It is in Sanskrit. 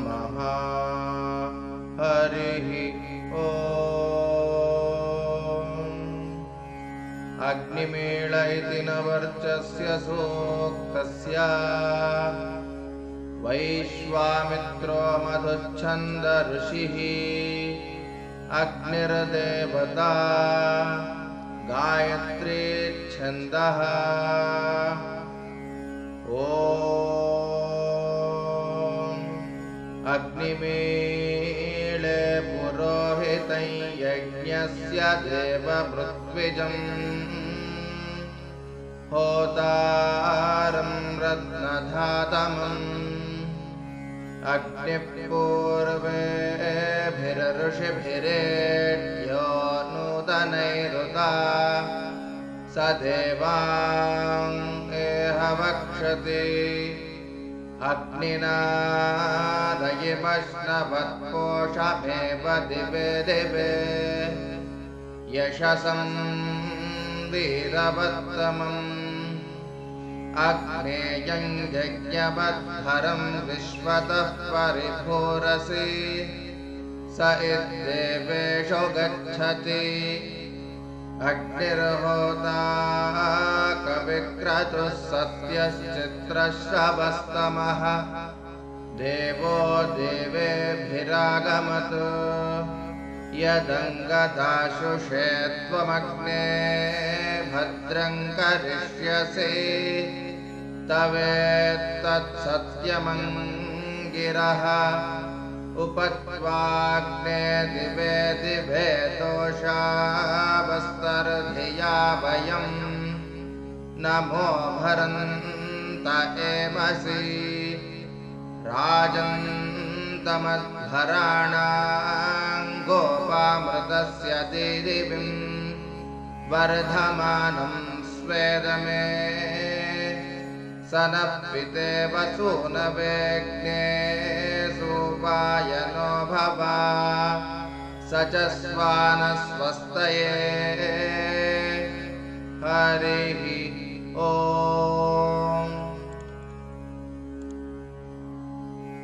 नमः। हरिः ओ अग्निमीळ इति न वैश्वामित्रो मधुच्छन्द ऋषिः। अग्निर्देवता। गायत्रेच्छन्दः अग्निमीळे पुरोहितं यज्ञस्य देवपृथ्विजम् होतारं रत्नधातमम्। अग्निपूर्वेभिरऋषिभिरेड्यो नूतनैरुता स देवां एह वक्षति। अग्निना दयिमश्नवत्पोषमेव दिवे दिवे। यशसं वीरवत्तमम्। अग्नेयं यज्ञवद्धरं विश्वतः परिभोरसि स इद्देवेषु गच्छति। अग्निर्होता कविक्रतुः सत्यश्चित्रश्रवस्तमः देवो देवेभिरागमत्। यदङ्गदाशुषे त्वमग्ने भद्रं करिष्यसि। तवेत्तत्सत्यमङ्गिरः। उपत्वाग्ने दिवे दिवे दोषावस्तर्धिया वयम्। नमो भरन्त एमसि राजन्तमद्भराणां गोपामृतस्य दिदिविम् वर्धमानं स्वेदमे स नः पितेव सूनवेग्ने सोपायनो भवा स च स्वानस्वस्तये हरिः ओ